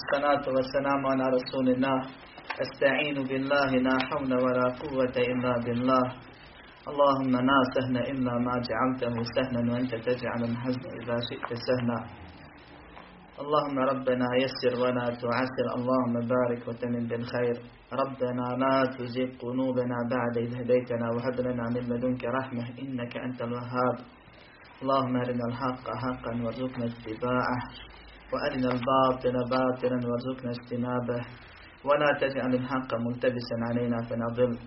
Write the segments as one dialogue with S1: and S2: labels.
S1: الصلاة والسلام على رسول الله أستعين بالله لا حول ولا قوة إلا بالله. اللهم لا سهل إلا ما جعلته سهلا وأنت تجعل الحزن إذا شئت سهلا. اللهم ربنا يسر ولا تعسر. اللهم بارك وتمن بالخير. ربنا لا تزغ قلوبنا بعد إذ هديتنا وهب لنا من لدنك رحمة إنك أنت الوهاب. اللهم أرنا الحق حقا وارزقنا اتباعه. وأرنا الباطل باطلا وارزقنا اجتنابه. ولا تجعل الحق ملتبسا علينا فنضل.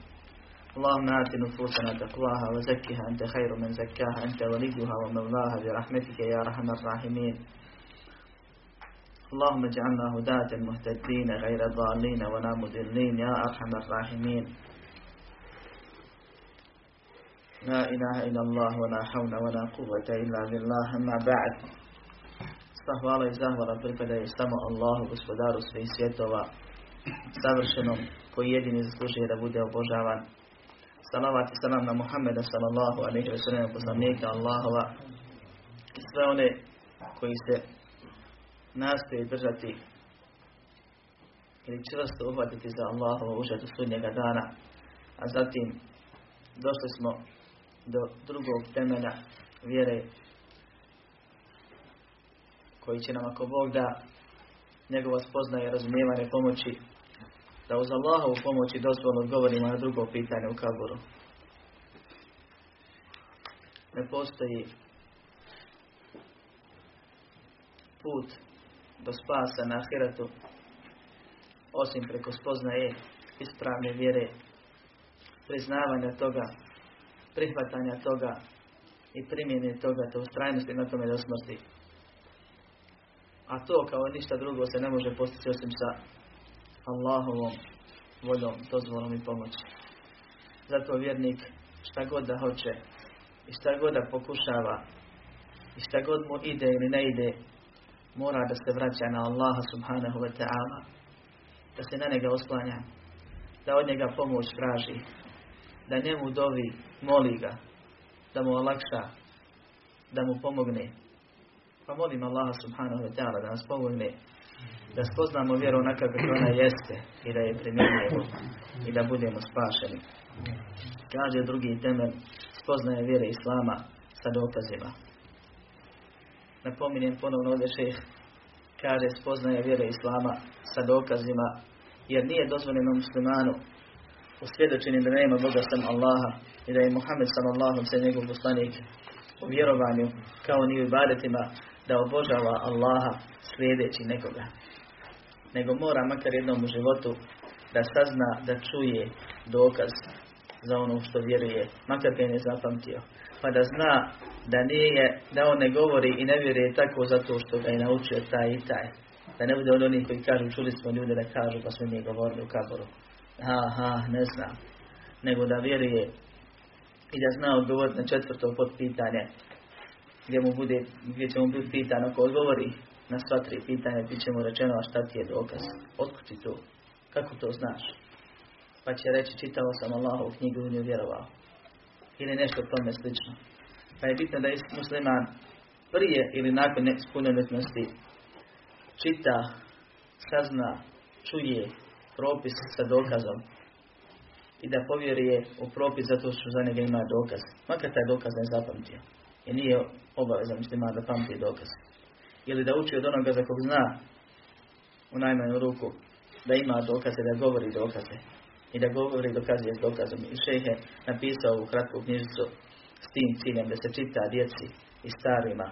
S1: اللهم آت نفوسنا تقواها وزكها أنت خير من زكاها. أنت وليها ومولاها برحمتك يا أرحم الراحمين. اللهم اجعلنا هداة مهتدين غير ضالين ولا مضلين يا أرحم الراحمين. لا إله إلا الله ولا حول ولا قوة إلا بالله. أما بعد. Sva hvala i zahvala pripadaju samo Allahu, gospodaru svih svjetova, savršenom, koji jedini zaslužuje da bude obožavan. Salavat i salam na Muhammeda sallallahu alaihi wa sallam, poslanika Allahova i sve one koji se nastoje držati ili čvrsto uhvatiti za Allahovo užad do sudnjega dana. A zatim došli smo do drugog temelja vjere koji će nam ako Bog da njegova spoznaje, razumijevanje, pomoći da uz Allahovu pomoć i dozvolu odgovorimo na drugo pitanje u kaboru. Ne postoji put do spasa na ahiretu osim preko spoznaje ispravne vjere, priznavanja toga, prihvatanja toga i primjene toga, te ustrajnosti na tome do smrti. A to kao ništa drugo se ne može postići osim sa Allahovom voljom, dozvolom i pomoći. Zato vjernik šta god da hoće i šta god da pokušava i šta god mu ide ili ne ide, mora da se vraća na Allaha subhanahu wa ta'ala, da se na njega oslanja, da od njega pomoć traži, da njemu dovi, moli ga, da mu olakša, da mu pomogne. Pa molim Allaha subhanahu wa ta'ala da nas pomogne, da spoznamo vjeru onakav kako ona jeste i da je primjenjujemo i da budemo spašeni. Kaže drugi temelj, spoznaje vjere Islama sa dokazima. Napominjem ponovno ovdje šeh kaže spoznaje vjere Islama sa dokazima jer nije dozvoljeno muslimanu u svjedočenju da nema Boga sam Allaha i da je Muhammed sallallahu se njegov poslanik u vjerovanju kao ni u ibadetima da obožava Allaha slijedeći nekoga. Nego mora makar jednom u životu da sazna, da čuje dokaz za ono što vjeruje, makar ga ne zapamtio. Pa da zna da nije, da on ne govori i ne vjeruje tako zato što ga je naučio taj i taj. Da ne bude od onih koji kažu, čuli smo ljude da kažu pa smo mi govorili u kaboru. Ha, ne znam. Nego da vjeruje i da zna odgovoriti na četvrto pitanje gdje, mu bude, gdje će mu biti pitan ako odgovori na sva tri pitanja, bit će mu rečeno a šta ti je dokaz, otkud ti to, kako to znaš. Pa će reći čitao sam Allahovu knjigu i nju vjerovao. Ili nešto tome slično. Pa je bitno da je musliman prije ili nakon punoljetnosti čita, sazna, čuje propis sa dokazom i da povjeruje u propis zato što za njega ima dokaz. Makar taj dokaz ne zapamtio. I nije obaveza muslima da pamti dokaz. Ili da uči od onoga za kog zna u najmanju ruku da ima dokaze, da govori dokaze. I da govori dokazuje s dokazom. I šeh je napisao u kratku knjižicu s tim ciljem da se čita djeci i starima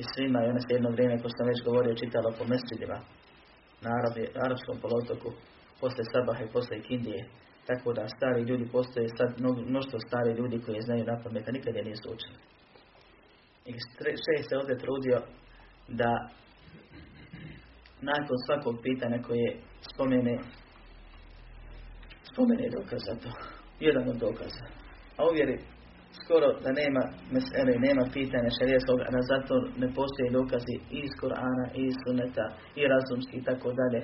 S1: i svima i ona se jedno vrijeme, ko sam već govorio, čitala po mesčidima na Arabi, arapskom polotoku, posle Sabaha i posle Kindije. Tako da stari ljudi postoje sad mnoštvo stari ljudi koji znaju na pamet, a nikad je nisu učili. I šeh se ovdje trudio da nakon svakog pitanja koje spomene spomene dokaz za to. Jedan od dokaza. A uvjeri skoro da nema mesele, nema pitanja šarijetskog, a zato ne postoje dokazi i iz Korana, i iz Suneta, i razumski i tako dalje.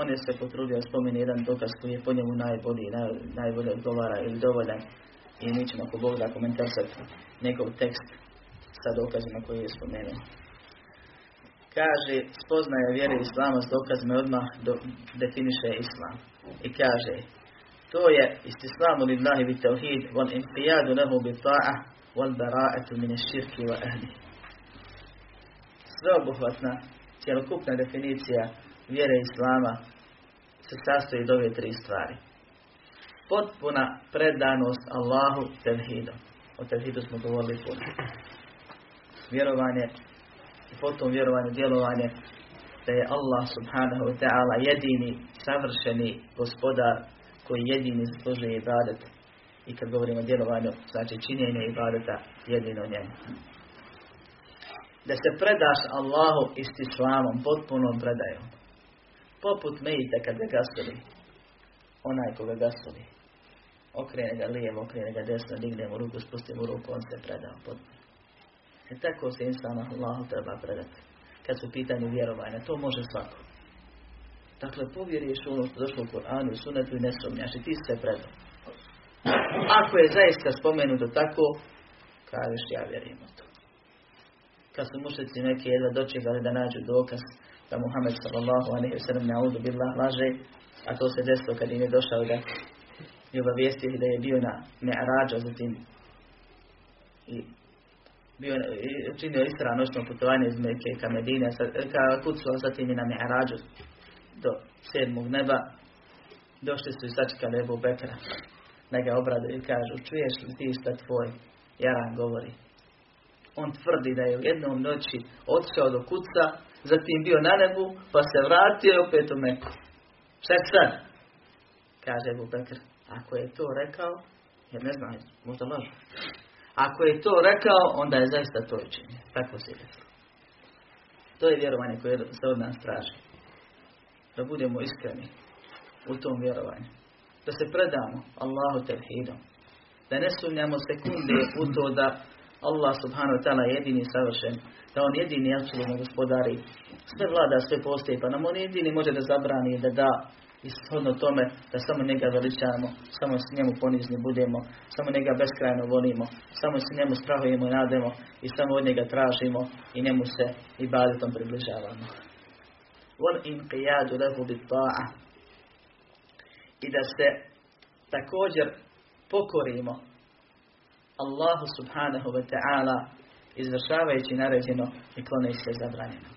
S1: On je se potrudio da spomene jedan dokaz koji je po njemu najbolji, naj, najbolje odgovara ili dovoljan. I mi ćemo ako Bog da komentarsati njegov tekst sa dokazima koji je spomenuo. kaže spoznaje vjere Islama s dokazima odmah do, definiše Islam. I kaže to je istislamu lillahi bi tauhid wal inqiyadu lehu bi ta'a wal bara'atu min širki wa ahli. Sveobuhvatna, cjelokupna definicija vjere Islama se sastoji od ove tri stvari. Potpuna predanost Allahu tevhidom. O tevhidu smo govorili puno. Vjerovanje i potom vjerovanje, djelovanje da je Allah subhanahu wa ta'ala jedini savršeni gospodar koji jedini zaslužuje ibadet. I kad govorimo o djelovanju, znači činjenje ibadeta jedino njemu. Da se predaš Allahu istislamom, potpunom predajom. Poput mejite kad ga gasoli. Onaj koga gasoli. Okrene ga lijevo, okrene ga desno, digne mu ruku, spusti mu ruku, on se predao potpuno. E tako se insana Allahu treba predati. Kad su pitanje vjerovanja, to može svako. Dakle, povjeriš ono što došlo u Koranu i sunetu i ne sumnjaš i ti se predao. Ako je zaista spomenuto tako, kažeš ja vjerujem u to. Kad su mušnici neki jedva dočekali da nađu dokaz da Muhammed sallallahu alaihi wa sallam na'udu billah laže, a to se desilo kad im je došao da je obavijestio da je bio na Me'arađa, zatim i bio činio istra noćno putovanje iz Mekke ka Medine, ka Kucu, a zatim i na Me'arađu do sedmog neba. Došli su i sačekali Ebu Bekra da ga obrade i kažu, čuješ li ti šta tvoj jaran govori? On tvrdi da je u jednom noći otišao do kuca, zatim bio na nebu, pa se vratio i opet u Meku. Šta sad? Kaže Ebu Bekr, ako je to rekao, jer ne znam, možda lažu. Ako je to rekao, onda je zaista to učinio. Tako se je To je vjerovanje koje se od nas traži. Da budemo iskreni u tom vjerovanju. Da se predamo Allahu tevhidom. Da ne sumnjamo sekunde u to da Allah subhanahu wa ta'ala je jedini savršen. Da on jedini apsolutno gospodari. Sve vlada, sve postoji. Pa nam on jedini može da zabrani da da i shodno tome da samo njega veličamo, samo s njemu ponizni budemo, samo njega beskrajno volimo, samo se njemu strahujemo i nademo i samo od njega tražimo i njemu se i badetom približavamo. Wal inqiyadu lahu bit-ta'a. I da se također pokorimo Allahu subhanahu wa ta'ala izvršavajući naređeno i kloneći se zabranjenog.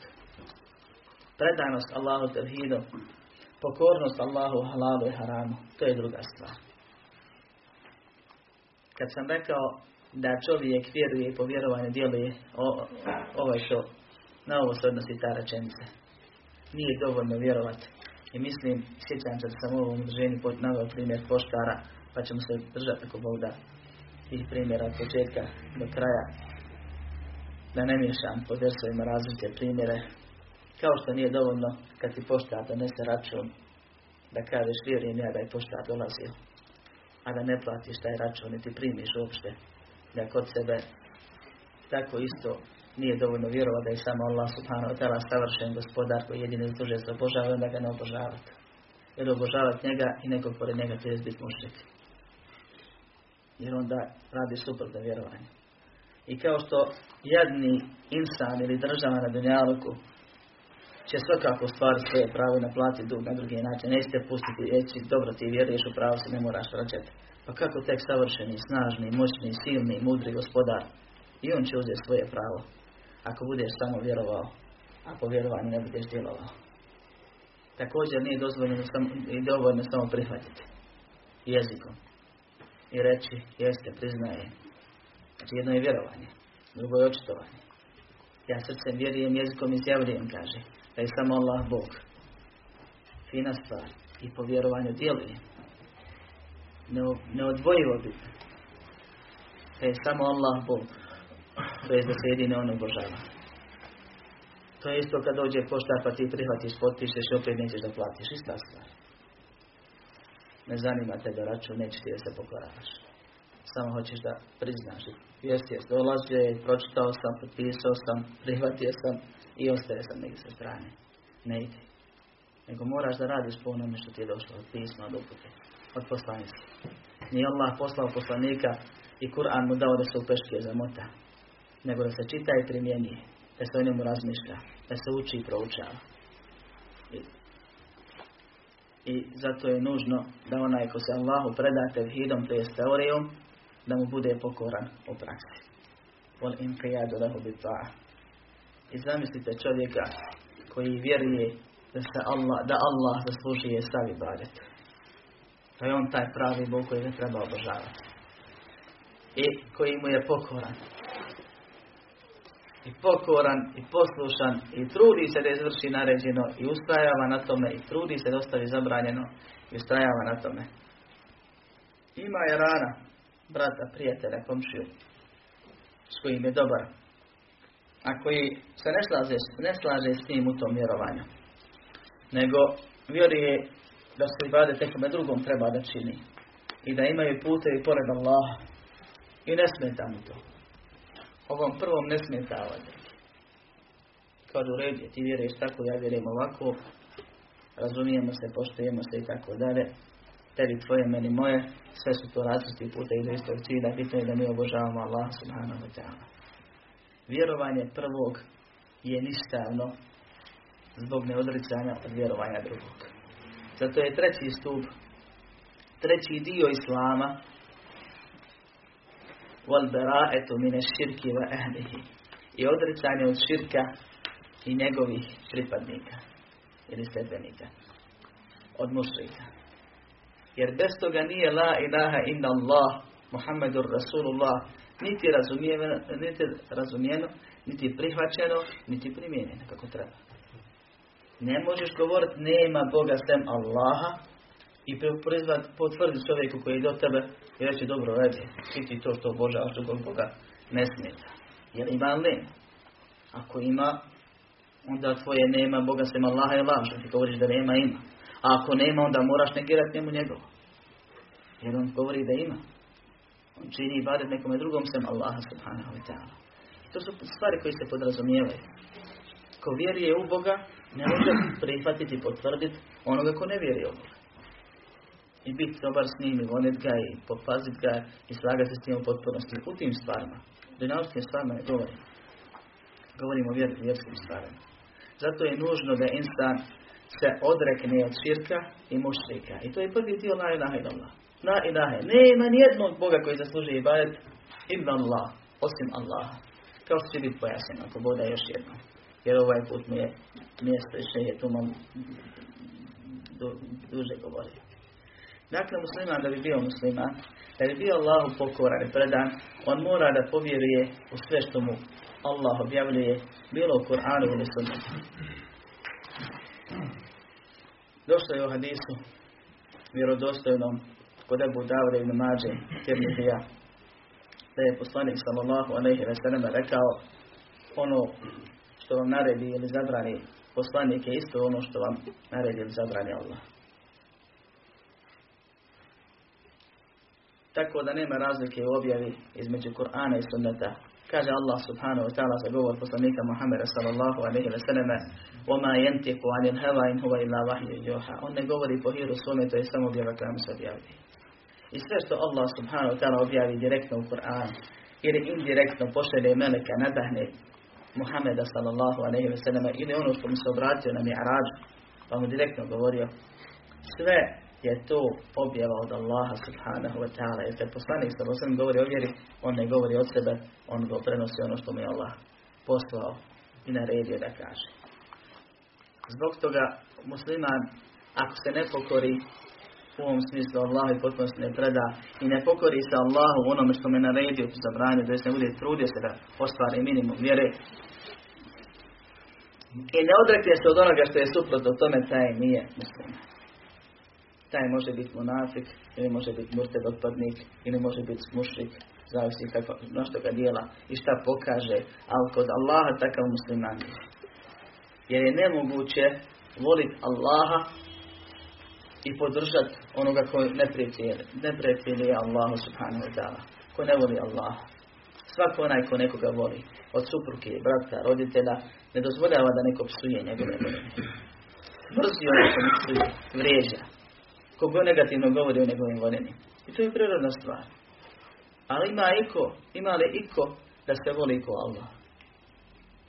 S1: Predanost Allahu tevhidom pokornost Allahu halalu i haramu, to je druga stvar. Kad sam rekao da čovjek vjeruje i povjerovanje djeluje, o, ovo je to, na ovo se odnosi ta rečenica. Nije dovoljno vjerovati. I mislim, sjećam se da sam u ovom udruženju naveo primjer poštara, pa ćemo se držati ako Bog da tih primjera od početka do kraja. Da ne miješam po versovima različite primjere, kao što nije dovoljno kad ti poštar donese račun da kažeš vjerujem ja da je poštar dolazio, a da ne platiš taj račun i ti primiš uopšte da kod sebe tako isto nije dovoljno vjerovati da je samo Allah subhanahu wa ta'ala savršen gospodar koji jedini služe za obožavati, onda ga ne obožavati. Jer obožavati njega i nekog pored njega to je biti mušrik. Jer onda radi suprotno vjerovanje. I kao što jadni insan ili država na Dunjaluku će svakako stvari svoje pravo i naplatiti dug na drugi način. Nećete pustiti reći, dobro ti vjeruješ u pravo se ne moraš vraćati. Pa kako tek savršeni, snažni, moćni, silni, mudri gospodar. I on će uzeti svoje pravo. Ako budeš samo vjerovao, a po vjerovanju ne budeš djelovao. Također nije dozvoljeno samo, i dovoljno samo prihvatiti jezikom. I reći, jeste, priznaje. Znači jedno je vjerovanje, drugo je očitovanje. Ja srcem vjerujem, jezikom izjavljujem, kaže da je samo Allah Bog. Fina stvar. I po vjerovanju djeluje. Neodvojivo bitno. Da je samo Allah Bog. To je da se jedine on obožava. To je isto kad dođe poštar pa ti prihvatiš, potpišeš i opet nećeš da platiš. Ista stvar. Ne zanima te da račun, neće ti da se pokoravaš. Samo hoćeš da priznaš. Jesi, jesi dolazio, pročitao sam, potpisao sam, prihvatio sam, i ostaje sam negdje sa strane. Ne ide. Nego moraš da radiš po onome što ti je došlo od pisma, od upute, od poslanice. Nije Allah poslao poslanika i Kur'an mu dao da se u peške zamota, nego da se čita i primjenjuje. da se o njemu razmišlja, da se uči i proučava. I, zato je nužno da onaj ko se Allahu preda tevhidom, to je teorijom, da mu bude pokoran u praksi. Vol im lehu I zamislite čovjeka koji vjeruje da, se Allah, da Allah zaslužuje sav ibadet. To je on taj pravi Bog koji ne treba obožavati. I koji mu je pokoran. I pokoran i poslušan i trudi se da izvrši naređeno i ustrajava na tome i trudi se da ostavi zabranjeno i ustrajava na tome. Ima je rana, brata, prijatelja, komšiju, s kojim je dobar, a koji se ne slaže, ne slaže s njim u tom vjerovanju, nego vjeruje da se ibade nekome drugom treba da čini. I da imaju i pored Allaha. I ne smeta mu to. Ovom prvom ne smeta ovaj. Kažu red je, ti vjeruješ tako, ja vjerujem ovako, razumijemo se, poštujemo se i tako dalje. Tebi tvoje, meni moje, sve su to različiti puta i do istog cilja, bitno je da mi obožavamo Allah subhanahu wa ta'ala. Vjerovanje prvog je ništavno zbog neodricanja od vjerovanja drugog. Zato je treći stup, treći dio Islama, mine širki wa ahlihi. I odricanje od širka i njegovih pripadnika ili sledbenika. Od mušrika. Jer bez toga nije la ilaha inna Allah Muhammedur Rasulullah niti razumijeno, niti razumijeno, niti prihvaćeno, niti primijenjeno kako treba. Ne možeš govoriti nema Boga sem Allaha i potvrditi čovjeku koji je do tebe i reći dobro radi, ti ti to što obožavaš drugog Boga ne smeta. Jer ima li Ako ima, onda tvoje nema Boga sem Allaha je lažno. Ti govoriš da nema, ima. A ako nema, onda moraš negirati njemu njegovo. Jer on govori da ima. Čini ibadet nekome drugom sem Allaha subhanahu wa ta'ala. To su stvari koje se podrazumijevaju. Ko vjeruje u Boga, ne može prihvatiti i potvrditi onoga ko ne vjeruje u Boga. I biti dobar s njim i volit ga i popazit ga i slagati se s njim u potpunosti. U tim stvarima. Dunjavskim stvarima ne govorim. Govorimo o vjer, vjerskim stvarima. Zato je nužno da insan se odrekne od širka i mušrika. I to je prvi dio la. La ilaha. Nema nijednog Boga koji zasluži ibadet illa Allah, osim Allaha. Kao što će biti pojasnjeno, ako boda još jedno. Jer ovaj put mi je mjesto i je tu mam du, duže govorio. Dakle, musliman da bi bio musliman, da bi bio Allahu pokoran i predan, on mora da povjeruje u sve što mu Allah objavljuje, bilo u Kur'anu ili sunnetu. Došlo je u hadisu vjerodostojnom kod Ebu Davre ibn Mađe, Tirmidija, da je poslanik sallallahu alaihi wa sallam rekao ono što vam naredi ili zabrani poslanik je isto ono što vam naredi ili zabrani Allah. Tako da nema razlike u objavi između Kur'ana i sunneta. Kaže Allah subhanahu wa ta'ala za govor poslanika Muhammeda sallallahu alaihi wa sallam وَمَا يَنْتِقُ عَنِ الْهَوَا إِنْ هُوَ إِلَّا وَحْيُ يُوحَى On ne govori po hiru svome, to je samo objava koja mu se objavi. I sve što Allah subhanahu wa ta'ala objavi direktno u Kur'an ili indirektno pošalje meleka, nadahne Muhameda sallallahu alaihi wa sallam ili ono što mu se obratio na mi'rađ, pa mu direktno govorio, sve je to objava od Allaha subhanahu wa ta'ala. Jer kad poslanik sallallahu alaihi govori o vjeri, on ne govori od sebe, on go prenosi ono što mu je Allah poslao i naredio da kaže. Zbog toga musliman, ako se ne pokori u ovom smislu Allahu i potpunosti ne preda i ne pokori se Allahu onome što me naredio, zabranio, da se ne bude trudio se da ostvari minimum vjere, i ne odrekne se od onoga što je suprotno tome, taj nije musliman. Taj može biti monafik, ili može biti murted otpadnik, ili može biti mušrik, zavisi kako, na što ga dijela i šta pokaže, ali kod Allaha takav musliman je. Jer je nemoguće voliti Allaha i podržati onoga koji ne prijatelji Allahu subhanahu wa ta'ala. Ko ne voli Allaha. Svako onaj ko nekoga voli, od supruke, brata, roditelja, ne dozvoljava da neko psuje njegove voljene. Mrzi što mi psuje, vrijeđa. Kogo negativno govori o njegovim voljeni. I to je prirodna stvar. Ali ima iko, ima li iko da se voli ko Allah?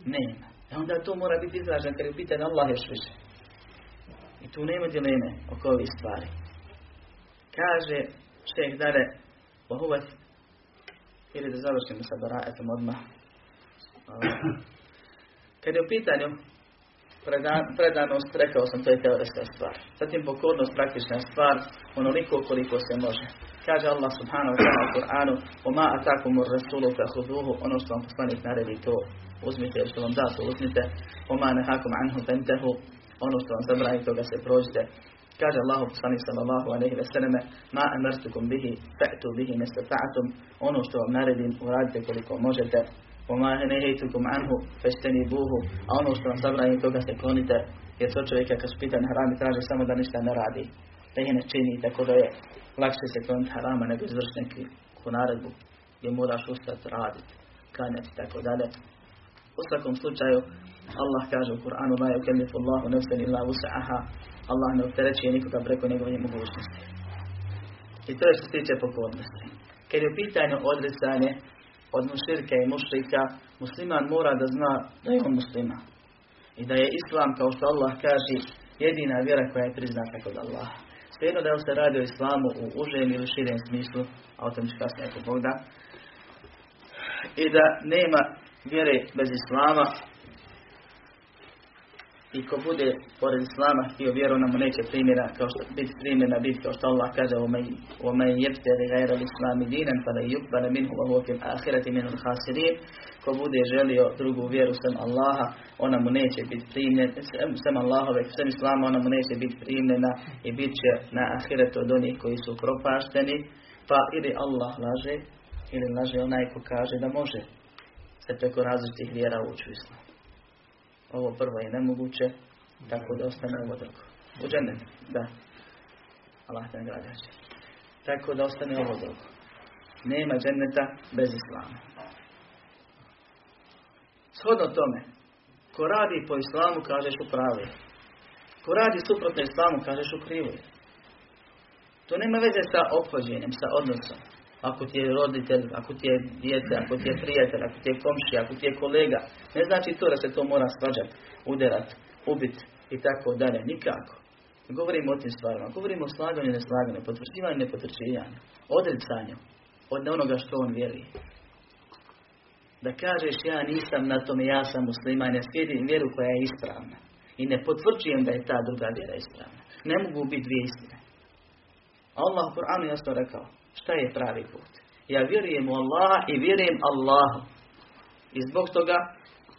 S1: Nema. E onda to mora biti izražen kad je pitanje Allah još više. I tu nema dileme oko ovih stvari. Kaže šeh Dare, Bohuvat, ili da završimo sa barajetom odmah. Kad je u pitanju predanost, rekao sam, to je teoretska stvar. Zatim pokornost, praktična stvar, onoliko koliko se može. Kaže Allah subhanahu wa ta'ala u Kur'anu atakum ur rasulu huduhu Ono što vam poslanik naredi to uzmite što vam da to uzmite Oma nehakum anhu fentehu Ono što vam zabrani toga se prođite Kaže Allah poslanik sallallahu alaihi ve selleme Ma amartukum bihi fa'tu bihi nestata'atum Ono što vam naredim uradite koliko možete. Oma nehejtukum anhu fešteni buhu A ono što vam zabrani toga se klonite. Jer to čovjeka kad su pitani harami traže samo da ništa ne radi. Da ih ne čini tako da je lakše se kloniti harama nego izvršiti neku naredbu gdje moraš ustati, raditi, kanjati tako dalje. U svakom slučaju, Allah kaže u Kur'anu la yukallifu Allahu nafsan illa wus'aha. Allah ne opterećuje nikoga preko njegove mogućnosti. I to je što se tiče pokornosti. Kad je u pitanju odricanje od muširka i mušrika, musliman mora da zna da je on muslima. I da je Islam, kao što Allah kaže, jedina vjera koja je priznata kod Allaha. Svejedno da se radi o islamu u užem ili širem smislu, a o tom ću kasnije Bog. I da nema vjere bez islama i ko bude pored islama htio vjeru nam neće primjera kao što biti primjena biti kao što Allah kaže o men jebteri gajra islami dinen da yukbala minhu wa huwa fil ahireti minul hasirin ko bude želio drugu vjeru sem Allaha ona mu neće biti primljena sem Allahove sem islama ona mu neće biti primljena i bit će na ahiretu od onih koji su propašteni. Pa ili Allah laže ili laže onaj ko kaže da može. Se preko različitih vjera ući u islam ovo prvo je nemoguće, tako da ostane ovo drugo. U džennet, da. Allah te nagradaće. Tako da ostane ovo drugo. Nema dženneta bez islama. Shodno tome, ko radi po islamu, kažeš u pravi. Ko radi suprotno islamu, kažeš u krivu. To nema veze sa ophođenjem, sa odnosom. Ako ti je roditelj, ako ti je djete, ako ti je prijatelj, ako ti je komšija, ako ti je kolega. Ne znači to da se to mora svađati, uderat, ubit i tako dalje. Nikako. Govorimo o tim stvarima. Govorimo o slaganju i neslaganju, potvrđivanju i nepotvrđivanju, odricanju od onoga što on vjeruje. Da kažeš ja nisam na tome, ja sam musliman, ja slijedim vjeru koja je ispravna. I ne potvrđujem da je ta druga vjera ispravna. Ne mogu biti dvije istine. Allah u Kur'anu jasno rekao, šta je pravi put? Ja vjerujem u Allaha i vjerujem Allahu. I zbog toga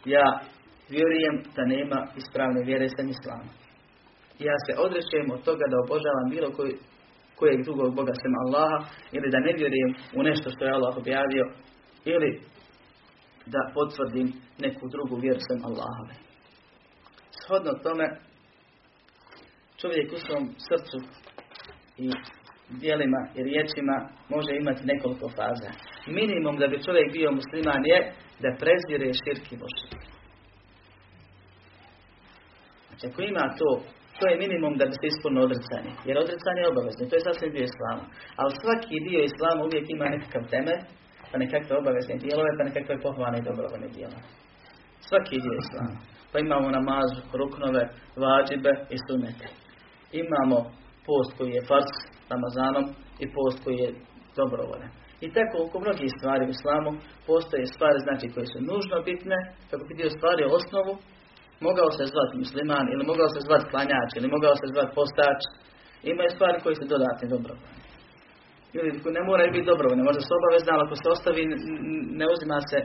S1: ja vjerujem da nema ispravne vjere sem islama. Ja se odrećujem od toga da obožavam bilo koji, kojeg drugog Boga sem Allaha ili da ne vjerujem u nešto što je Allah objavio ili da potvrdim neku drugu vjeru sem Allahove. Shodno tome čovjek u svom srcu i dijelima i riječima može imati nekoliko faza. Minimum da bi čovjek bio musliman je da prezire širki mušrik. Znači ako ima to, to je minimum da bi se ispunilo odricanje. Jer odricanje je obavezno, to je sasvim dio islama. Ali svaki dio islama uvijek ima nekakav temelj, pa nekakve obavezne dijelove, pa nekakve pohvalne i dobrovoljne dijelove. Svaki dio islama. Pa imamo namazu, ruknove, vađibe i sunete. Imamo post koji je farc, Ramazanom i post koji je dobrovoljan. I tako oko mnogih stvari u islamu postoje stvari znači koje su nužno bitne, kako bi dio stvari osnovu, mogao se zvati musliman ili mogao se zvati klanjač ili mogao se zvati postač. Ima stvari koje su dodatne dobrovoljne. Ili ne moraju biti dobrovoljne, možda su obavezne, ali ako se ostavi, ne uzima se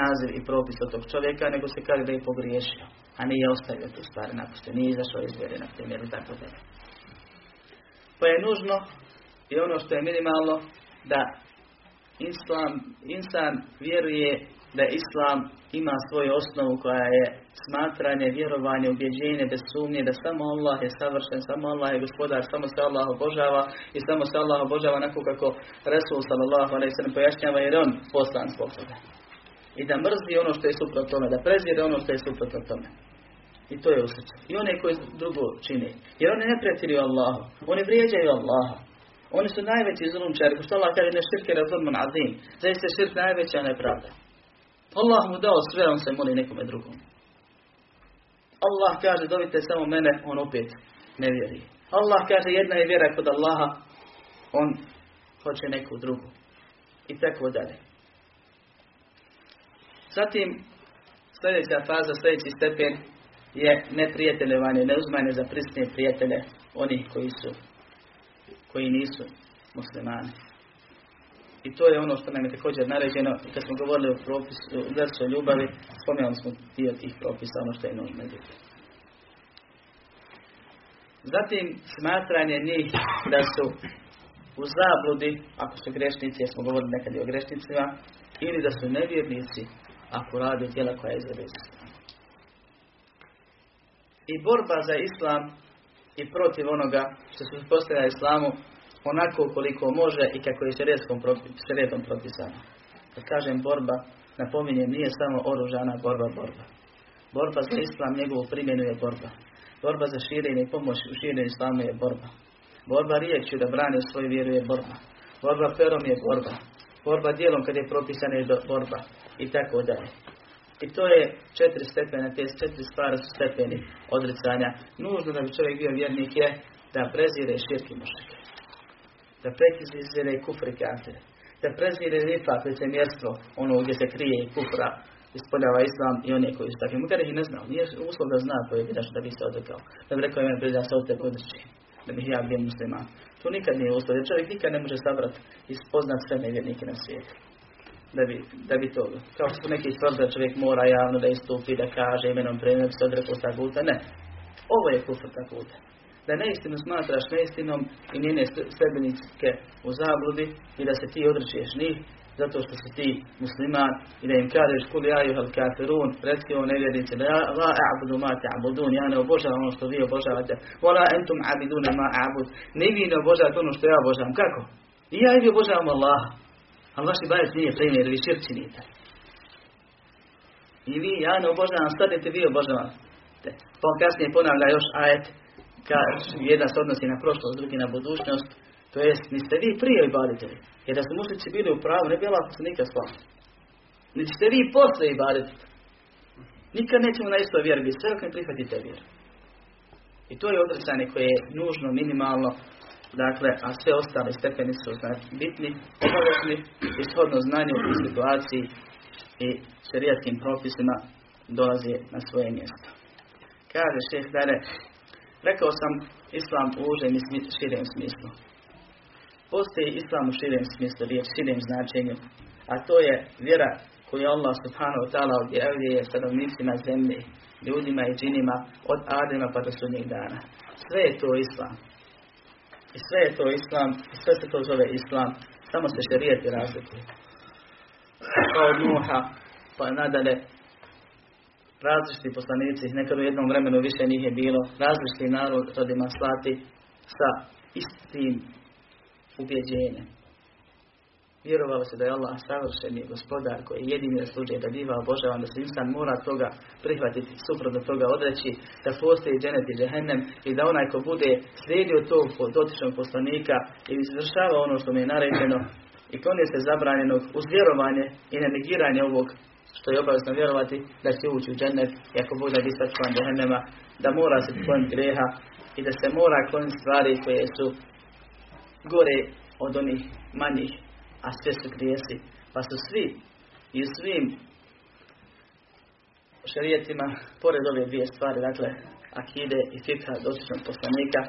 S1: naziv i propis od tog čovjeka, nego se kaže da je pogriješio, a nije ostavio tu stvari napuštio, nije izašao iz vjere, na primjer, tako dalje. Pa je nužno i ono što je minimalno da islam, insan vjeruje da islam ima svoju osnovu koja je smatranje, vjerovanje, ubjeđenje bez sumnje da samo Allah je savršen, samo Allah je gospodar, samo se Allah obožava i samo se Allah obožava onako kako Resul sallallahu alaihi sallam pojašnjava jer on poslan zbog toga. I da mrzi ono što je suprotno tome, da prezire ono što je suprotno tome. I to je srcu. I one koji drugo čine. Jer oni ne pretjeruju Allahu. Oni vrijeđaju Allaha. Oni su najveći zulumčari. Što Allah kaže ne širke razumman azim. Zaista širk najveća nepravda. Allah mu dao sve, on se moli nekome drugom. Allah kaže dobite samo mene, on opet ne vjeri. Allah kaže jedna je vjera kod Allaha, on hoće neku drugu. I tako dalje. Zatim, sljedeća faza, sljedeći stepen je neprijateljevanje, neuzmanje za prisne prijatelje onih koji su, koji nisu muslimani. I to je ono što nam je također naređeno, kad smo govorili o propisu, o ljubavi, spomenuli smo dio tih propisa, ono što je nužno. Zatim, smatranje njih da su u zabludi, ako su grešnici, jer smo govorili nekad i o grešnicima, ili da su nevjernici, ako rade djela koja izvede I borba za islam i protiv onoga što se postavlja islamu onako koliko može i kako je šeredom propisano. Kad kažem borba, napominjem, nije samo oružana borba, borba. Borba za islam, njegovu primjenu je borba. Borba za širenje i pomoć u širenju islamu je borba. Borba riječju da brane svoju vjeru je borba. Borba perom je borba. Borba dijelom kad je propisana je borba. I tako dalje. I to je četiri stepene, te četiri stvari su stepeni odricanja. Nužno da bi čovjek bio vjernik je da prezire širki mušike. Da prezire kufri kafire. Da prezire nifak, mjesto ono gdje se krije i kufra, ispoljava islam i one koji su takvi. Makar ih ne znao, nije uslov da zna je da bi se odrekao. Da bi rekao imam da se od tebe da bih ja bio musliman. To nikad nije uslov, jer čovjek nikad ne može sabrati i spoznat sve nevjernike na svijetu. Da bi, da bi to, kao što su neki stvari da čovjek mora javno da istupi, da kaže imenom premijem se odrekao taguta, ne. Ovo je kufr taguta. Da neistinu smatraš neistinom i njene sredbenike u zabludi i da se ti odrećeš njih, zato što si ti musliman i da im kažeš kuli ajuhal kafirun, reci o nevjernici, da la a'budu ma ta'budun, ja ne obožavam ono što vi obožavate, wala entum abidune ma a'bud, ne vi ne obožavate ono što ja obožavam, kako? I ja i vi obožavam Allah. Ali vaši bajac nije primjer, vi širci nite. I vi, ja ne obožavam, stanete vi obožavate. Pa kasnije ponavlja još ajet, kaže, jedan se odnosi na prošlost, drugi na budućnost, to jest, niste vi prije ibaditelji. Jer da su mušlici bili u pravu, ne bi Allah nikad slao. Niti vi posle ibaditelji. Nikad nećemo na istoj vjeri biti, sve ne prihvatite vjeru. I to je odricanje koje je nužno, minimalno, dakle, a sve ostale stepeni su znači, bitni, obavezni, ishodno znanje u situaciji i šerijatskim propisima dolazi na svoje mjesto. Kaže šeh Dare, rekao sam islam u užem i širem smislu. Postoji islam u širem smislu, riječ širem značenju, a to je vjera koju Allah subhanahu wa ta'ala objavljuje stanovnicima zemlje, ljudima i džinima od Adema pa do sudnjeg dana. Sve je to islam. I sve je to islam, i sve se to zove islam, samo se šerijeti razlikuju. Kao od Nuha, pa nadalje, različiti poslanici, nekad u jednom vremenu više njih je bilo, različiti narodima slati sa istim ubjeđenjem. Vjerovalo se da je Allah savršeni gospodar koji je jedini sluđe da biva obožavan, da se insan mora toga prihvatiti, suprotno toga odreći, da postoji dženet i džehennem i da onaj ko bude slijedio tog dotičnog poslanika i izvršava ono što mu je naređeno i klonije se zabranjenog uz vjerovanje i negiranje ovog što je obavezno vjerovati da će ući u džennet i ako bude biti sačuvan džehennema, da mora se kloniti greha i da se mora kloniti stvari koje su gore od onih manjih, a sve su grijesi. Pa su svi i u svim šarijetima, pored ove dvije stvari, dakle, akide i fikha dotičnog poslanika,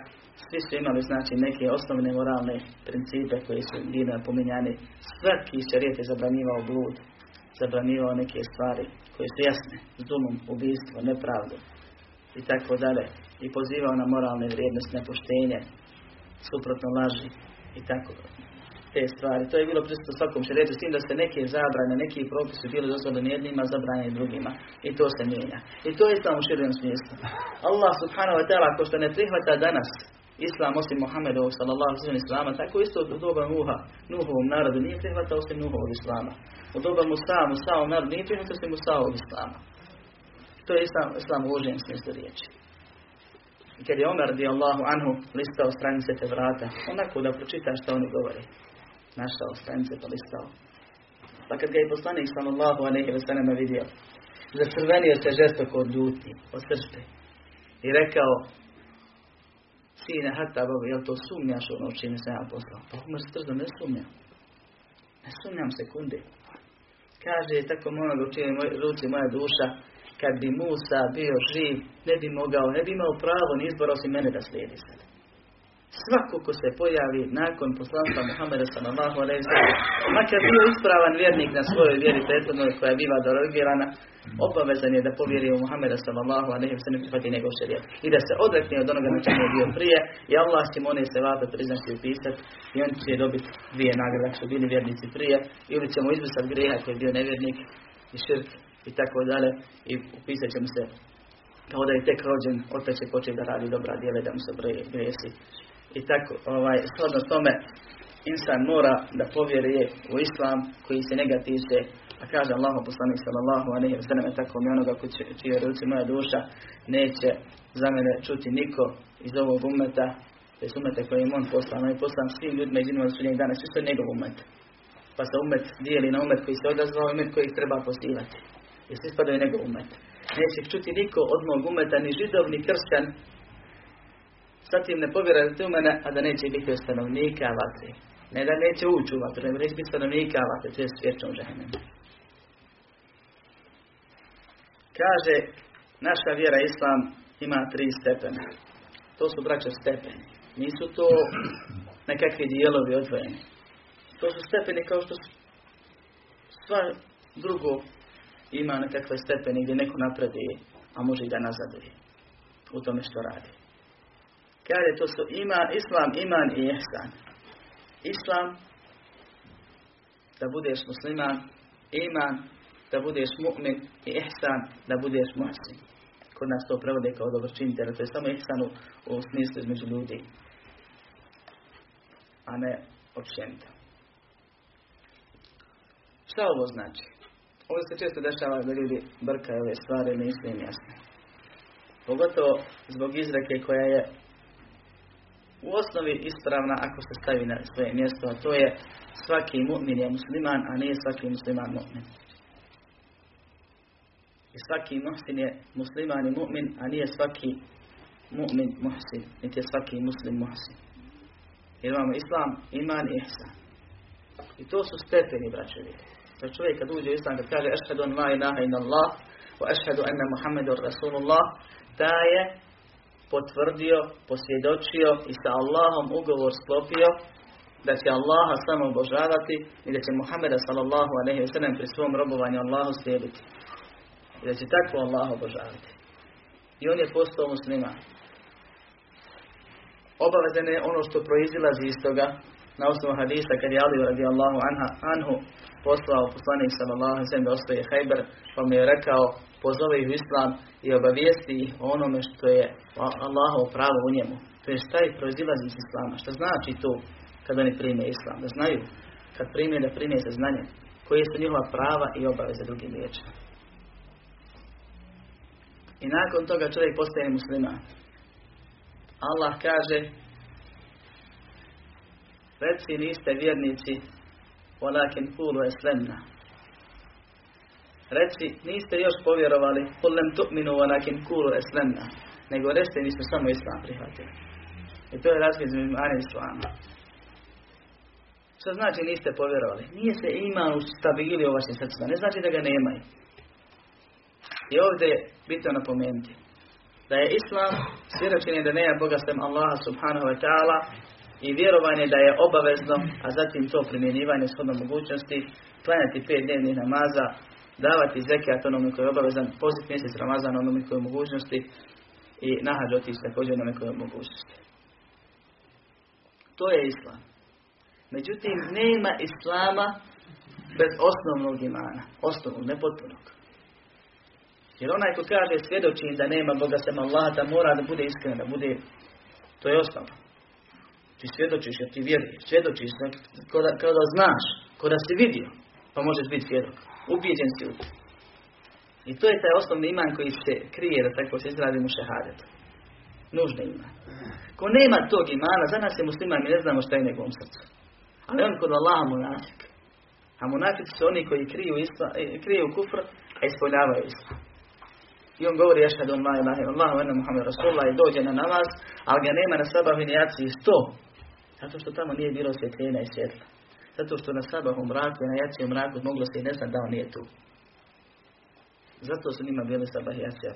S1: svi su imali znači neke osnovne moralne principe koji su bili napominjani. Svaki šarijet je zabranivao blud, zabranivao neke stvari koje su jasne, zulum, ubijstvo, nepravdu i tako dalje. I pozivao na moralne vrijednosti, nepoštenje, suprotno laži i tako te stvari. To je bilo prisutno svakom šeretu, s tim da se neke zabrane, neki propisi bili dozvoljeni jednima, zabranjeni drugima. I to se mijenja. I to je islam u širem smislu. Allah subhanahu wa ta'ala, ako što ne prihvata danas Islam osim Muhammedov sallallahu sallam islama, tako isto u doba Nuha, Nuhovom narodu nije prihvatao osim Nuhovog islama. U doba Musa, Musaov narodu nije prihvatao osim Musaovog islama. To je islam, islam u užem smislu riječi. I kad je Omer Allahu anhu listao stranice te vrata, onako da pročita što oni govore. Našao stranice pa listao. Pa kad ga je poslanik sallallahu alaihi wa sallam vidio, zacrvenio se žestoko od ljuti, od srpe. I rekao, sine hata jel to sumnjaš ono čime sam ja poslao? Pa strzo ne sumnjam. Ne sumnjam sekunde. Kaže, tako moja ga učini ruci moja duša, kad bi Musa bio živ, ne bi mogao, ne bi imao pravo ni izbor osim mene da slijedi sad. Svako ko se pojavi nakon poslanstva Muhammeda sallallahu alaihi sallam, makar bio ispravan vjernik na svojoj vjeri prethodnoj koja biva dorogirana, obavezan je da povjeri u Muhammeda sallallahu alaihi sallam prihvati njegov šerijat. I da se odrekne od onoga na čemu je bio prije i Allah će mu one se vape priznaći i upisati i on će dobiti dvije nagrade su bili vjernici prije ili ćemo izbrisati greha koji je bio nevjernik i širk i tako dalje i upisat ćemo se kao da je tek rođen, otac će početi da radi dobra djela da mu se gresi i tako, ovaj, shodno tome, insan mora da povjeruje u islam koji se njega tiče, a kaže Allah poslanik sallallahu alaihi wa sallam, tako mi onoga koji čije ruci moja duša, neće za mene čuti niko iz ovog umeta, su umete koje im on poslao, on je poslan svim ljudima iz inova sudnjeg dana, svi su njegov umet. Pa se umet dijeli na umet koji se odazvao, umet koji treba postivati. Jer svi spadaju njegov umet. Neće čuti niko od mog umeta, ni židov, ni kršćan, Zatim ne povjerujete u mene, a da neće biti od stanovnika vatre. Ne da neće ući u vatru, nego neće biti stanovnika vatre, to je svječnom žehenemu. Kaže, naša vjera Islam ima tri stepena. To su braća stepeni. Nisu to nekakvi dijelovi odvojeni. To su stepeni kao što sva drugo ima nekakve stepeni gdje neko napreduje, a može i da nazaduje u tome što radi. Kaže, to su ima, islam, iman i ihsan. Islam, da budeš musliman, iman, da budeš mu'min i ihsan, da budeš muhsin. Kod nas to prevode kao dobročinitelj, to je samo ihsan u, u smislu između ljudi, a ne općenito. Šta ovo znači? Ovo se često dešava da ljudi brkaju ove stvari, nisu im jasne. Pogotovo zbog izreke koja je u osnovi ispravna ako se stavi na svoje mjesto, a to je svaki mu'min je musliman, a nije svaki musliman mu'min. I svaki muhsin je musliman i mu'min, a nije svaki mu'min muhsin, niti je svaki muslim muhsin. Jer imamo islam, iman i ihsan. I to su stepeni, braćevi. Da čovjek kad uđe u islam, kad kaže ašhadu an la ilaha in Allah, wa ašhadu anna Muhammedur Rasulullah, da je potvrdio, posvjedočio i sa Allahom ugovor sklopio da će Allaha samo obožavati i da će Muhammeda sallallahu alaihi wa sallam pri svom robovanju Allahu slijediti. I da će tako Allah obožavati. I on je postao musliman. Obavezan ono što proizilazi iz toga na osnovu hadisa kad je Ali radijallahu anha, anhu poslao poslanik sallallahu wa sallam da ostaje Hajber pa mu je rekao pozove ih u islam i obavijesti ih o onome što je Allahovo pravo u njemu. To je šta ih proizilazi iz islama. Šta znači to kad oni prime islam? Da znaju kad prime da prime sa znanjem. Koje su njihova prava i obaveze drugim riječima. I nakon toga čovjek postaje musliman. Allah kaže Reci niste vjernici Walakin kulu eslemna Reci, niste još povjerovali, kullem tu'minu walakin kulu eslemna. Nego reste, mi smo samo islam prihvatili. I to je razlika između imana i islama. Što znači niste povjerovali? Nije se iman ustabili u vašim srcima. Ne znači da ga nemaju. I ovdje je bitno napomenuti. Da je islam svjedočenje da nema Boga sem Allaha subhanahu wa ta'ala i vjerovanje da je obavezno, a zatim to primjenjivanje shodno mogućnosti, klanjati pet dnevnih namaza, davati zekat onome koji je obavezan, pozit mjesec Ramazan onome koji je mogućnosti i nahađ otići također onome koji je mogućnosti. To je islam. Međutim, nema islama bez osnovnog imana. Osnovnog, nepotpunog. Jer onaj ko kaže svjedočim da nema Boga sem Allah, da mora da bude iskren, da bude, to je osnova. Ti svjedočiš jer ti vjeruješ, svjedočiš kada, kada znaš, kada si vidio, pa možeš biti svjedok. Ubijeđen si u. I to je taj osnovni iman koji se krije, da tako se izrazi mu šehadet. Nužni iman. Ko nema tog imana, za nas je musliman, mi ne znamo šta je njegovom srcu. Ali on kod Allaha munafik. A munafici su oni koji kriju, isla, e, kriju kufr, a ispoljavaju islam. I on govori ašhadu la ilaha illallah wa anna Muhammed Rasulullah i dođe na namaz, ali ga nema na sabahu ni sto. Zato što tamo nije bilo svjetljenja i svjetla. Zato što na sabahu mraku i na jaciju mraku moglo se i ne zna da on nije tu. Zato su njima bili sabah jacija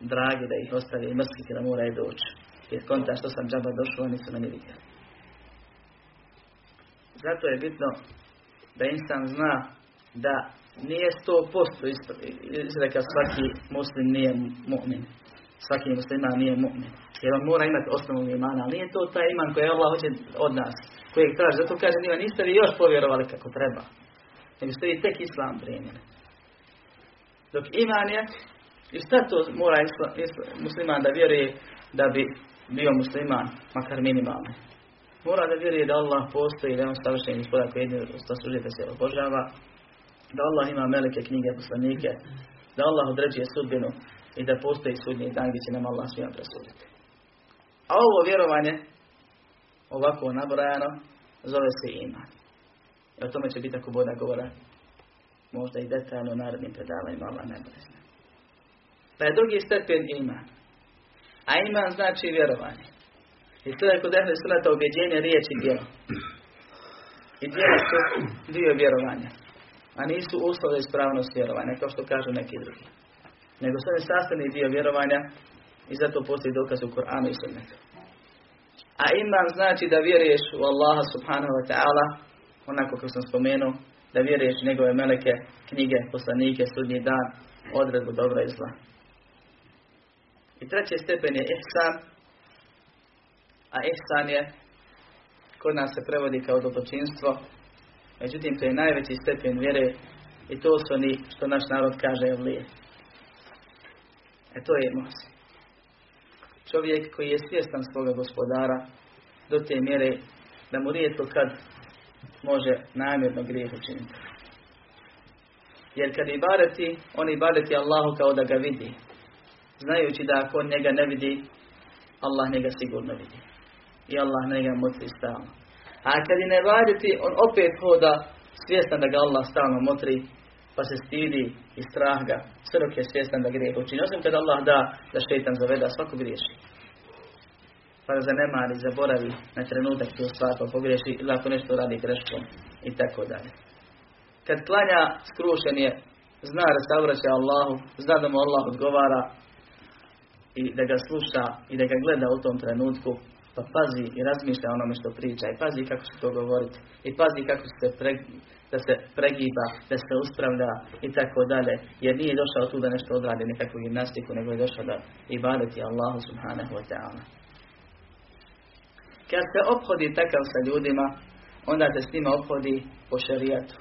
S1: dragi da ih ostavi i mrskiti da moraju doći. Jer konta što sam džaba došao, oni su meni vidjeli. Zato je bitno da insan zna da nije sto posto izreka svaki muslim nije mu'min. Svaki musliman nije mu'min. Jer on mora imati osnovu imana, ali nije to taj iman koji Allah hoće od nas. Koji kaže, zato kaže njima, niste vi još povjerovali kako treba. Nego ste vi tek islam primjeni. Dok iman je, i šta to mora musliman da vjeruje da bi bio musliman, makar minimalno. Mora da vjeruje da Allah postoji, da je on savršen gospodar koji jedino da se obožava, da Allah ima melike knjige, poslanike, da Allah određuje sudbinu i da postoji sudnji dan gdje će nam Allah svima presuditi. A ovo vjerovanje, ovako nabrojano, zove se iman. I o tome će biti ako boda govora, možda i detaljno u narednim predavanjima, Allah zna. Pa je drugi stepen iman. A iman znači vjerovanje. I to je kod ehli sunata objeđenje riječi djela. I djela su dio vjerovanja. A nisu uslove ispravnost vjerovanja, kao što kažu neki drugi. Nego su oni sastavni dio vjerovanja i zato postoji dokaz u Koranu i sunnetu. A iman znači da vjeruješ u Allaha subhanahu wa ta'ala, onako kako sam spomenuo, da vjeruješ njegove meleke, knjige, poslanike, sudnji dan, odredbu dobra i zla. I treći stepen je ihsan, a ihsan je, kod nas se prevodi kao dobročinstvo, međutim to je najveći stepen vjere i to su oni što naš narod kaže evlije. E to je moć. Čovjek koji je svjestan svoga gospodara do te mjere da mu rijetko kad može namjerno grijeh učiniti. Jer kad ibadeti, on ibadeti Allahu kao da ga vidi znajući da ako njega ne vidi, Allah njega sigurno vidi. I Allah njega motri stalno. A kad i ne vaditi, on opet hoda svjestan da ga Allah stalno motri, pa se stidi i strah ga, sve dok je svjestan da grijeh učini. Osim kad Allah da da šeitan zaveda, svako griješi. Pa ga zanemari, zaboravi na trenutak tu stvar, pa pogriješi ili ako nešto radi greškom i tako dalje. Kad klanja skrušen je, zna da se obraća Allahu, zna da mu Allah odgovara, i da ga sluša i da ga gleda u tom trenutku, pa pazi i razmišlja onome što priča i pazi kako će to govoriti i pazi kako se da se pregiba, da se uspravlja i tako dalje, jer nije došao tu da nešto odradi nekakvu gimnastiku, nego je došao da ibadeti Allahu subhanahu wa ta'ala. Kad se obhodi takav sa ljudima, onda se s njima obhodi po šerijatu.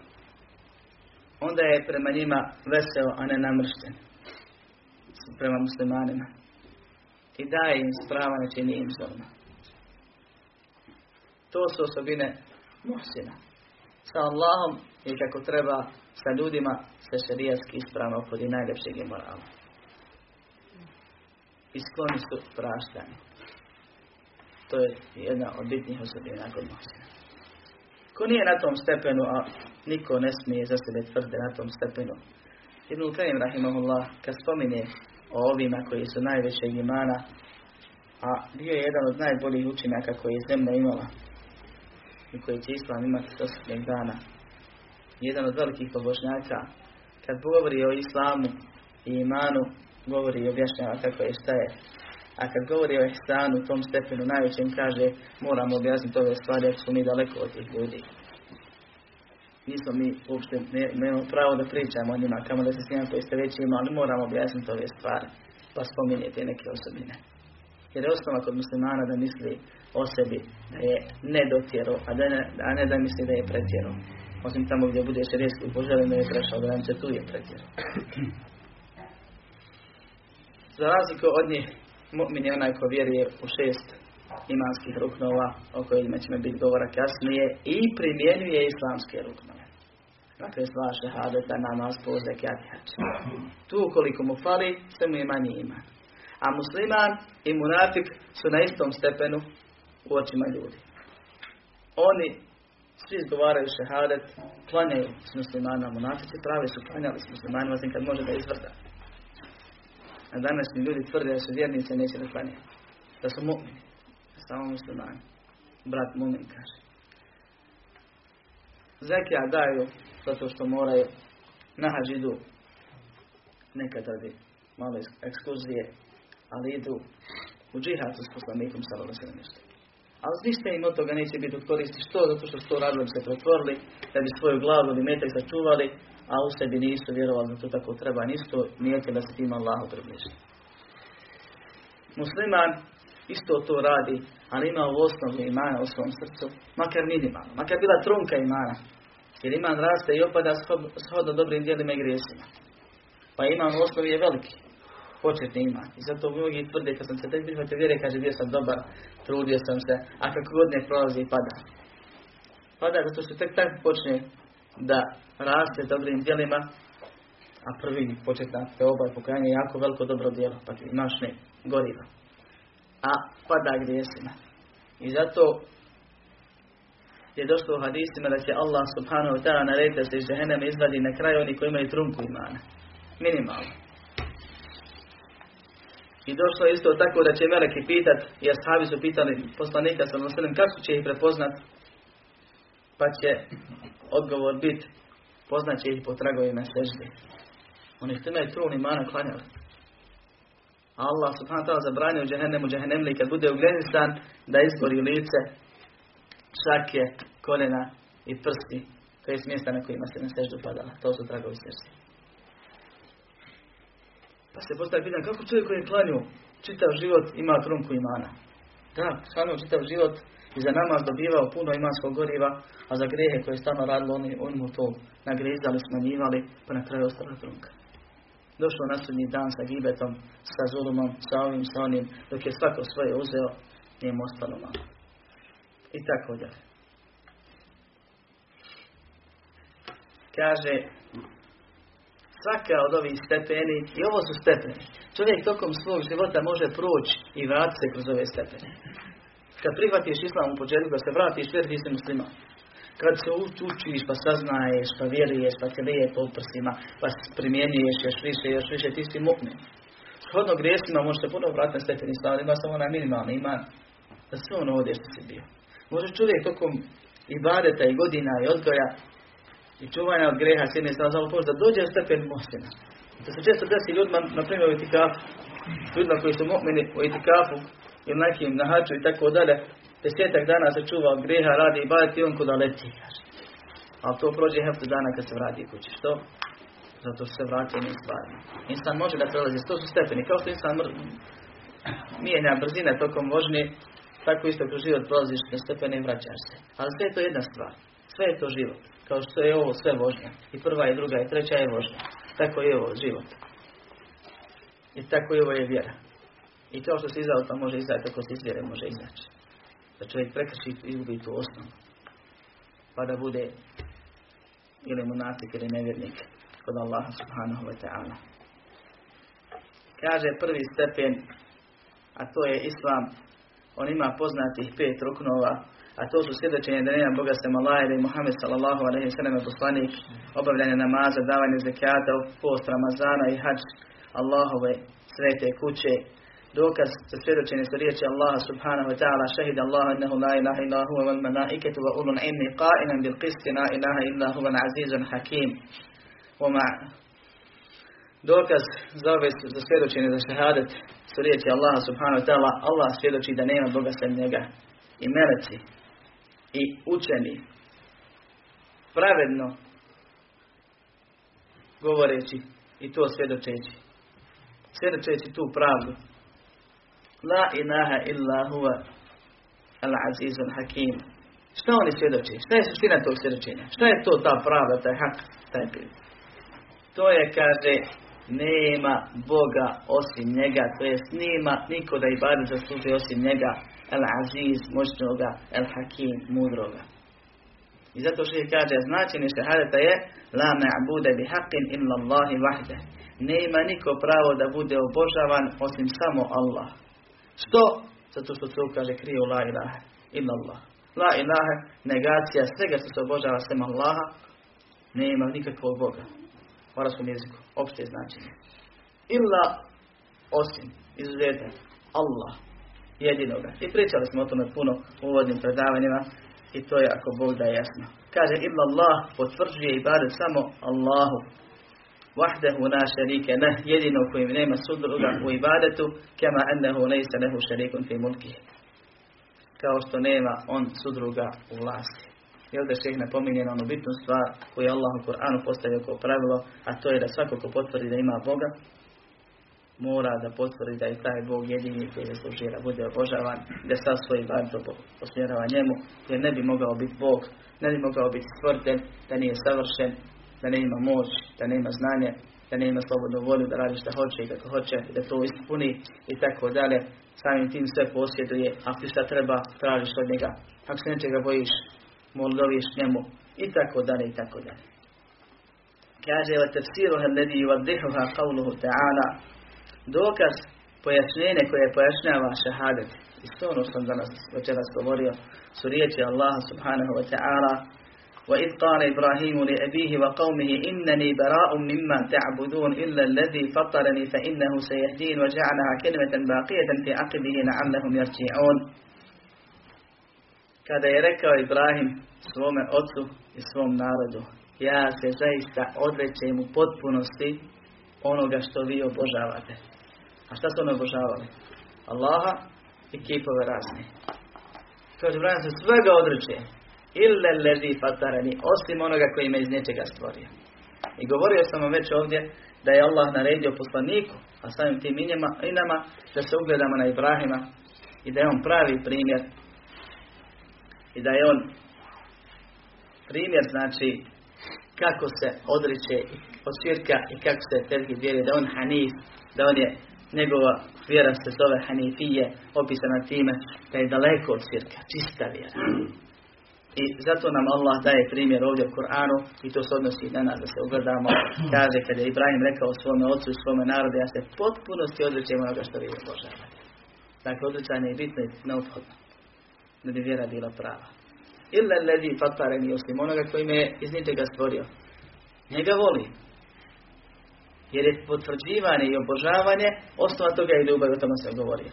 S1: Onda je prema njima veseo, a ne namršten. Prema muslimanima i daje im sprava, ne čini im zloma. To su osobine Mohsina. Sa Allahom i kako treba sa ljudima se šarijatski ispravno opodi najljepšeg i morala. I skloni su praštani. To je jedna od bitnih osobina kod Mohsina. Ko nije na tom stepenu, a niko ne smije za sebe tvrde na tom stepenu. Ibn Qayyim rahimahullah kad spominje o ovima koji su najvećeg imana, a bio je jedan od najboljih učenjaka koji je zemlja imala i koji će Islam imati do sudnjeg dana. Jedan od velikih pobožnjaka, kad govori o Islamu i imanu, govori i objašnjava kako je šta je. A kad govori o ihsanu, tom stepenu najvećem kaže, moramo objasniti ove stvari, jer smo mi daleko od tih ljudi. Nismo mi uopšte, ne, nemamo pravo da pričamo o njima, kamo da se s njima koji ste već imali, moramo objasniti ove stvari. Pa spominjete neke osobine. Jer je osnova kod muslimana da misli o sebi da je ne dotjero, a, da ne, a ne da misli da je pretjero. Osim tamo gdje bude šerijski poželjen da je prešao granice, tu je pretjero. Za razliku od njih, mu'min je onaj ko vjeruje u šest imanskih ruknova, o kojima ćemo biti govora kasnije, i primjenjuje islamske ruknove. Dakle, sva šehadeta, namaz, pozek, jatihač. Tu ukoliko mu fali, sve mu je manji iman. A musliman i munafik su na istom stepenu u očima ljudi. Oni Svi izgovaraju šehadet, klanjaju s muslimana, munafici pravi su klanjali s muslimanima, osim kad može da izvrda. A današnji ljudi tvrde da su vjernice neće da klanjaju. Da su mu'mini. Samo muslimani. Brat mu'min kaže. Zekija daju zato što moraju na hađ idu nekad radi male ekskurzije, ali idu u džihad s poslanikom sallallahu nešto. Ali ništa im od toga neće biti od koristi. Što? Zato što su to radili se pretvorili, da bi svoju glavu ili metak sačuvali, a u sebi nisu vjerovali da to tako treba. Nisu nijete da se tim Allahu približi. Musliman isto to radi, ali ima u osnovu imana u svom srcu, makar minimalno, makar bila trunka imana. Jer iman raste i opada shodno dobrim dijelima i grijesima. Pa iman u osnovi je veliki početni iman. I zato mnogi tvrde kad sam se tek prihvatio vjere, kaže bio sam dobar, trudio sam se, a kako god ne prolazi pada. Pada zato što tek tako počne da raste dobrim djelima, a prvi početna teoba i pokajanje je jako veliko dobro djelo, pa ti imaš ne goriva. A pada grijesima. I zato je došlo u hadisima da će Allah subhanahu wa ta'ala narediti da se iz džehennema izvadi na kraju oni koji imaju trunku imana. Minimalno. I došlo je isto tako da će meleki pitat, i ashabi su pitali poslanika sa kako će ih prepoznat, pa će odgovor biti, poznat će ih po tragovima sežde. Oni što imaju trun imana klanjali. Allah subhanahu ta'ala zabranio džehennemu džehennemli kad bude ugljenistan da izgori lice, šake, kolena i prsti, to je mjesta na kojima se na seždu padala. To su tragovi sežde. Pa se postavi pitanje, kako čovjek koji je klanio čitav život ima trunku imana? Da, klanio čitav život i za namaz dobivao puno imanskog goriva, a za grehe koje je stalno radilo, oni, oni mu to nagrizali, smanjivali, pa na kraju ostala trunka. Došlo na sudnji dan sa gibetom, sa zulumom, sa ovim, sa onim, dok je svako svoje uzeo, njemu ostalo malo. I tako dalje. Kaže, svaka od ovih stepeni, i ovo su stepeni, čovjek tokom svog života može proći i vratiti se kroz ove stepene. Kad prihvatiš islam u početku, da se vratiš, vjer si muslima. Kad se učiš, pa saznaješ, pa vjeruješ, pa te lije po prsima, pa primjenjuješ još više, još više, ti si mu'min. Shodno grijesima može se puno vratiti na stepeni slava, ima samo onaj minimalni iman, da sve ono ovdje što si bio. Može čovjek tokom i badeta i godina i odgoja i čuvanja od greha s jedne strane samo da dođe u stepen mostina. To se često desi ljudima, na primjer u itikafu, ljudima koji su mu'mini u itikafu ili nekim na haču i tako dalje, desetak dana se čuva od greha, radi i baviti i on kuda leti, kaže. Ali to prođe heftu dana kad se vrati kući. Što? Zato se vrati onim stvarima. Insan može da prelazi, to su stepeni. Kao što insan mijenja brzine tokom vožnje, tako isto kroz život prolaziš na stepene i vraćaš se. Ali sve je to jedna stvar. Sve je to život. Kao što je ovo sve vožnja. I prva i druga i treća je vožnja. Tako je ovo život. I tako je ovo je vjera. I kao što se iz auta može izaći, tako se iz vjere može izaći. Da čovjek prekrši i izgubi tu osnovu. Pa da bude ili munatik ili nevjernik kod Allaha subhanahu wa ta'ala. Kaže prvi stepen, a to je Islam, on ima poznatih pet ruknova, a to su svjedočenje da nema Boga sem Allah i Muhammed sallallahu alaihi sallam je poslanik, obavljanje namaza, davanje zekata, post Ramazana i hađ Allahove svete kuće, dokaz za svjedočenje su riječi Allaha subhanahu wa ta'ala šahid Allah innahu la ilaha illa huwa wal malaiketu wa ulun ilmi qa'iman bil qisti la ilaha illa huwa azizun hakim. Oma dokaz za ove za svjedočenje za šehadet su riječi Allaha subhanahu wa ta'ala. Allah svjedoči da nema Boga sem njega. I meleci i učeni pravedno govoreći i to svjedočeći svjedočeći tu pravdu La ilaha illa huwa al azizul hakim. Šta oni svjedoči? Šta je suština tog svjedočenja? Šta je to ta pravda, taj hak, taj pil? To je, kaže, nema Boga osim njega, to jest nema niko da i bade zasluži osim njega, el aziz, moćnoga, el hakim, mudroga. I zato što je kaže, značenje šehadeta je, la ma'bude bi haqqin illa Allahi vahde. Nema niko pravo da bude obožavan osim samo Allah. Što? Zato što se kaže kriju la ilaha illa Allah. La ilaha, negacija svega što se obožava sem Allaha, nema nikakvog Boga. U arabskom jeziku, opšte značenje. Illa osim, izuzetak, Allah, jedinoga. I pričali smo o tome puno u uvodnim predavanjima i to je ako Bog da jasno. Kaže, illa Allah potvrđuje i bade samo Allahu. Wahdehu na šarike ne, jedino kojim nema sudruga u ibadetu, kema ennehu nejse nehu šarikun fi mulki. Kao što nema on sudruga u vlasti. I ovdje šeh napominje na onu bitnu stvar koju je Allah u Koranu postavio kao pravilo, a to je da svako ko potvrdi da ima Boga, mora da potvrdi da je taj Bog jedini koji zasluži da bude obožavan, da sav svoj bar posmjerava njemu, jer ne bi mogao biti Bog, ne bi mogao biti stvrtelj, da nije savršen, da ne ima moć, da ne ima znanje, da ne ima slobodnu volju, da radi što hoće i kako hoće, da to ispuni i tako dalje. Samim tim sve posjeduje, ako ti šta treba, tražiš od njega. Ako se nečega bojiš, moldoviš njemu i tako dalje i tako dalje. Kaže, wa tafsiruha alladhi yuwaddihuha qawluhu ta'ala dokaz pojašnjenje koje pojašnjava šahadet. I to ono što sam danas večeras govorio su riječi Allaha subhanahu wa ta'ala وإذ قال إبراهيم لأبيه وقومه إنني براء مما تعبدون إلا الذي فطرني فإنه سيهدين وجعلها كلمة باقية في عقبه لعلهم يرجعون kada je rekao Ibrahim svome ocu i svom narodu, ja se zaista odrećem u potpunosti onoga što vi obožavate. A šta su oni obožavali? Allaha i kipove razne. Kaže Ibrahim se svega odreće. Ille lezi fatarani, osim onoga koji me iz nečega stvorio. I govorio sam vam već ovdje da je Allah naredio poslaniku, a samim tim i nama, da se ugledamo na Ibrahima i da je on pravi primjer i da je on primjer znači kako se odriče od širka i kako se tevhid vjeri, da on hanif, da on je njegova vjera se zove hanifije, opisana time da je daleko od širka, čista vjera. I zato nam Allah daje primjer ovdje u Koranu i to se odnosi na nas da se ugledamo. Kaže kada je Ibrahim rekao svome ocu i svome narodu, ja se potpunosti odrećem onoga što vi obožavate. Dakle, odrećanje je bitno i neophodno. Da bi vjera bila prava. Illa ledi fatareni osim onoga koji me iz ničega stvorio. Njega voli. Jer je potvrđivanje i obožavanje osnova toga i ljubav, o tome se govorio.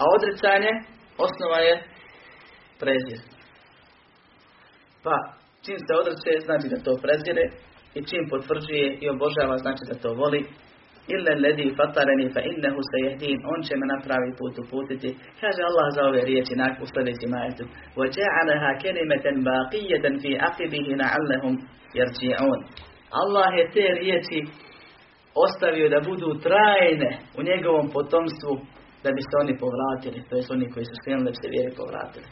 S1: A odricanje, osnova je prezir. Pa, čim se odreće, znači da to prezire i čim potvrđuje i obožava, znači da to voli. Illa ledi fatareni fa innehu se jehdin, on će me na pravi put uputiti. Kaže Allah za ove riječi u sljedećem ajetu. وَجَعَلَهَا كَلِمَةً بَاقِيَّةً فِي عَقِبِهِ لَعَلَّهُمْ يَرْجِعُونَ Allah je te riječi ostavio da budu trajne u njegovom potomstvu da bi se oni povratili, to jest oni koji su skrenuli da bi se vjeri povratili.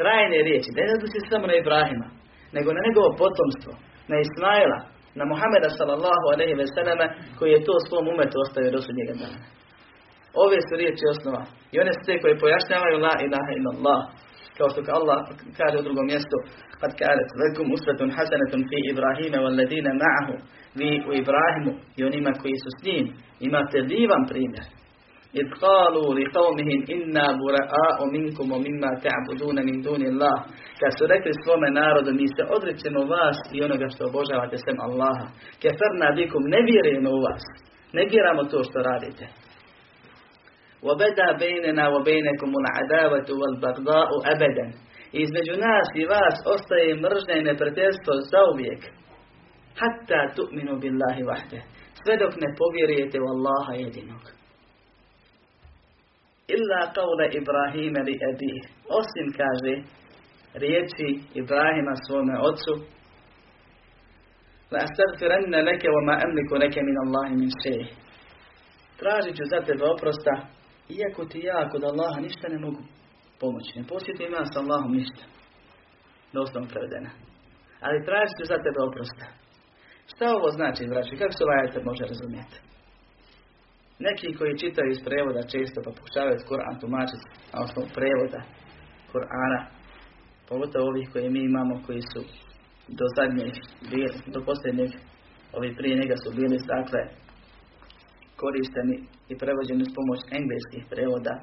S1: Trajne riječi, da ne odnosi samo na Ibrahima, nego na njegovo potomstvo, na Ismaila, na Muhameda sallallahu alaihi ve selleme, koji je to svom umetu ostavio do sudnjega dana. Ove su riječi osnova. I one su te koje pojašnjavaju la ilaha illallah Kao što Allah kaže u drugom mjestu, kad kaže, vekum usvetun hasanetun fi Ibrahime wal ladina ma'ahu. Vi u Ibrahimu i onima koji su s njim imate divan primjer. إذ قالوا لقومهم إنا براء منكم ومما تعبدون من دون الله kad su rekli svome narodu mi se odrećemo vas i onoga što obožavate sem Allaha keferna bikum ne vjerujemo u vas ne vjeramo to što radite وبدا بيننا وبينكم العداوة والبغضاء أبدا između nas i vas ostaje mržnja i neprijateljstvo zauvijek hatta tu'minu billahi vahde sve dok ne povjerujete u Allaha jedinog illa qawla Ibrahima li abih. Osim kaže riječi Ibrahima svome ocu la astaghfiranna laka wa ma amliku laka min Allah min shay. Tražit ću za tebe oprosta iako ti ja kod Allaha ništa ne mogu pomoći. Ne posjetim ja sa Allahom ništa. Doslovno prevedena. Ali tražit ću za tebe oprosta. Šta ovo znači, braći? Kako se ovaj može razumjeti? Neki koji čitaju iz prevoda često pa pokušavaju Kur'an tumačiti na osnovu prevoda Kur'ana, pogotovo ovih koje mi imamo koji su do zadnjeg, do posljednjeg, ovi prije njega su bili dakle korišteni i prevođeni s pomoć engleskih prevoda,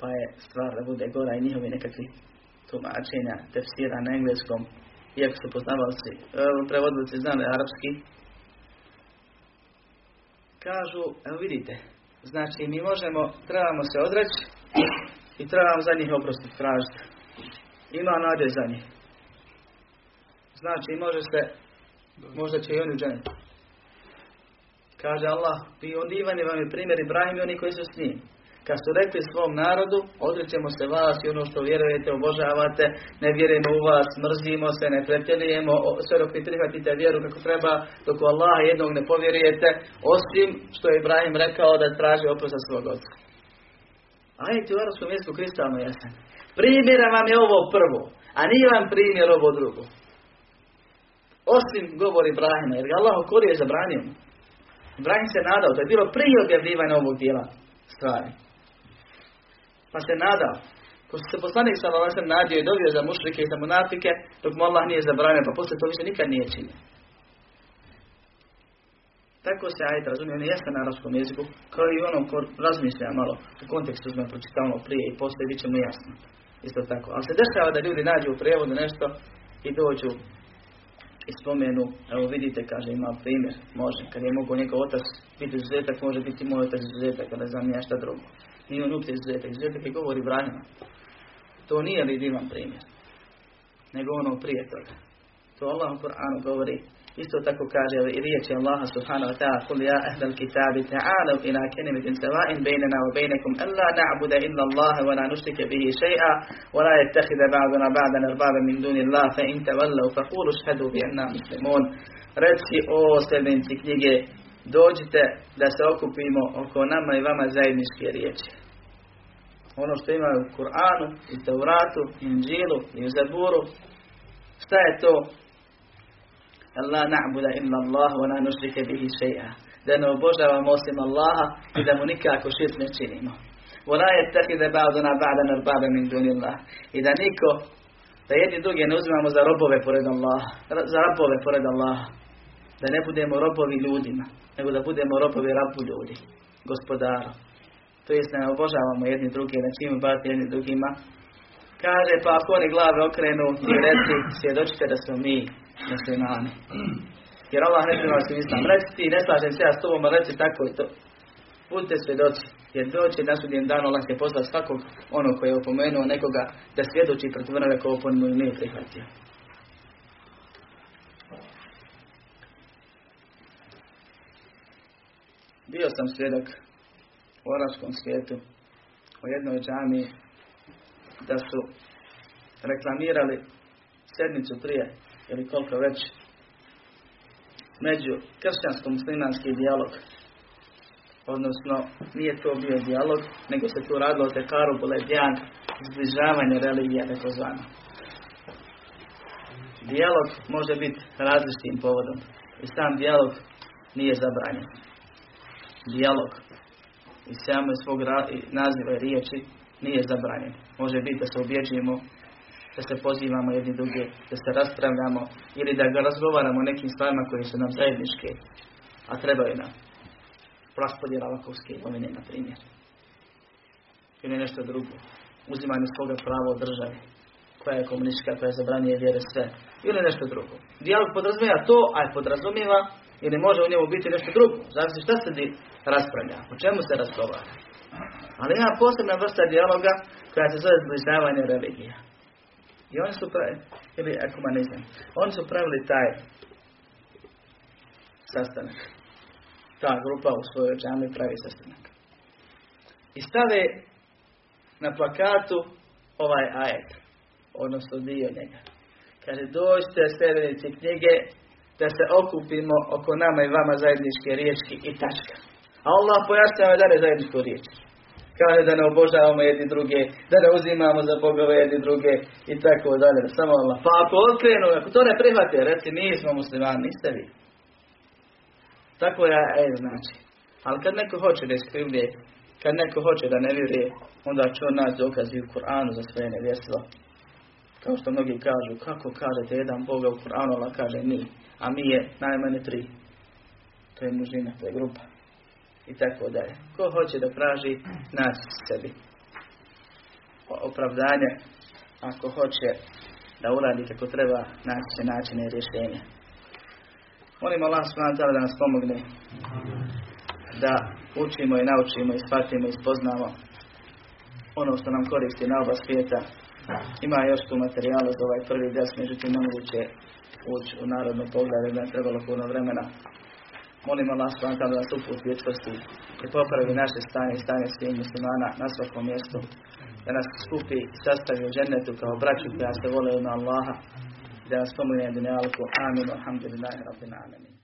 S1: pa je stvar da bude gora i njihovi nekakvi tumačenja tefsira na engleskom, iako su poznavalci, e, prevodnici znali arapski, kažu, evo vidite, znači mi možemo, trebamo se odreći i trebamo za njih oprostiti tražiti. Ima nade za njih. Znači može se, možda će i oni uđeniti. Kaže Allah, i on divan vam je primjer Ibrahim i oni koji su s njim. Kad su rekli svom narodu, odrećemo se vas i ono što vjerujete, obožavate, ne vjerujemo u vas, mrzimo se, ne pretjerujemo, sve dok ne prihvatite vjeru kako treba, dok u Allaha jednog ne povjerujete, osim što je Ibrahim rekao da traži oprost svog oca. Ajte u arabskom jeziku kristalno jasan. Primjera vam je ovo prvo, a nije vam primjer ovo drugo. Osim govor Ibrahima, jer ga Allah okorio je zabranio. Ibrahim se nadao, to je bilo prije objavljivanja ovog dijela stvari. Pa se nadao. Ko se poslanik sa sam nadio i dobio za mušrike i za munafike, dok mu Allah nije zabranio, pa poslije to više nikad nije činio. Tako se ajet razumije, on je jasno na arabskom jeziku, kao i onom ko razmišlja malo u kontekstu smo pročitavamo prije i poslije bit će mu jasno. Isto tako. Ali se dešava da ljudi nađu u prijevodu nešto i dođu i spomenu, evo vidite, kaže, ima primjer, može, kad je mogu njegov otac biti izuzetak, može biti moj otac izuzetak, kada znam ja šta drugo. Nije on uopće izuzetak, izuzetak je govori branima. To nije li divan primjer, nego ono prije toga. To Allah u Koranu govori, isto tako kaže i riječi Allaha subhanahu wa ta'ala قل يا أهل الكتاب تعالوا إلى كلمة سواء بيننا وبينكم ألا نعبد إلا الله ولا نشرك به شيئا ولا يتخذ بعضنا بعضا أربابا من دون الله فإن تولوا فقولوا اشهدوا بأننا مسلمون Reci o sljedbenici knjige, dođite da se okupimo oko nama i vama zajedničke riječi. Ono što ima u Kur'anu, i Tauratu, i Inđilu, i u Zaburu, šta je to? Allah na'buda illa Allah wa la nushrike bihi shay'a. Da ne obožavamo osim Allaha i da mu nikako širk ne činimo. Wa la yattakhidha ba'duna ba'dan arbaba min dunillah. I da niko da jedni druge ne uzimamo za robove pored Allaha, za robove pored Allaha. Da ne budemo robovi ljudima, nego da budemo robovi rabu ljudi, gospodara. To jest ne obožavamo jedni druge, ne činimo bati jedni drugima. Kaže, pa ako oni glave okrenu i reci, svjedočite da smo mi muslimani. Jer Allah ne prima se islam. Reci ti, ne slažem se ja s tobom, reci tako i to. Budite svjedoci. Jer doći na sudjen dan Allah će poslati svakog ono koji je opomenuo nekoga da svjedoči protiv onoga ko opomenuo nije prihvatio. Bio sam svjedok u arabskom svijetu u jednoj džami da su reklamirali sedmicu prije ili koliko već među kršćansko-muslimanski dijalog. Odnosno, nije to bio dijalog, nego se tu radilo o tekaru boledjan, zbližavanje religija, tako zvano. Dijalog može biti različitim povodom. I sam dijalog nije zabranjen. Dijalog i samo svog naziva i riječi nije zabranjen. Može biti da se objeđujemo da se pozivamo jedni druge, da se raspravljamo ili da ga razgovaramo o nekim stvarima koje su nam zajedničke, a trebaju nam raspodjela lakovske imovine, na primjer. Ili nešto drugo. Uzimanje svoga prava od države, koja je komunistička, koja je zabranije vjere sve. Ili nešto drugo. Dijalog podrazumijeva to, a je podrazumijeva ili može u njemu biti nešto drugo. Zavisi šta se di raspravlja, o čemu se razgovara. Ali ima posebna vrsta dijaloga koja se zove zbližavanje religija. I oni su pravili, ili ekumenizam, oni su pravili taj sastanak. Ta grupa u svojoj džami pravi sastanak. I stave na plakatu ovaj ajet, odnosno dio njega. Kaže, dođite sljedenici knjige da se okupimo oko nama i vama zajedničke riječi i tačka. A Allah da je zajedničku riječ. Kaže da ne obožavamo jedni druge, da ne uzimamo za bogove jedni druge i tako dalje. Samo Allah. Pa ako okrenu, ako to ne prihvate, reci mi smo muslimani, niste vi. Tako je e, znači. Ali kad neko hoće da iskrivlje, kad neko hoće da ne vjeruje, onda će on naći dokazi u Kur'anu za svoje nevjerstvo. Kao što mnogi kažu, kako kažete jedan Boga u Kur'anu, Allah kaže mi, a mi je najmanje tri. To je mužina, to je grupa i tako dalje. Ko hoće da praži, naći sebi opravdanje, ako hoće da uradi kako treba, naći će načine i rješenje. Molim Allah subhanahu da nas pomogne da učimo i naučimo i shvatimo i spoznamo ono što nam koristi na oba svijeta. Ima još tu materijala za ovaj prvi des, međutim nemoguće ući u narodno poglavlje, je trebalo puno vremena. Molim Allah subhanahu da nas uputi i i popravi naše stanje i stanje svih muslimana na svakom mjestu. Da nas skupi sastavi u džennetu kao braću koja se vole na Allaha. Da nas pomogne dunjalku. Amin. Alhamdulillahi rabbil alamin.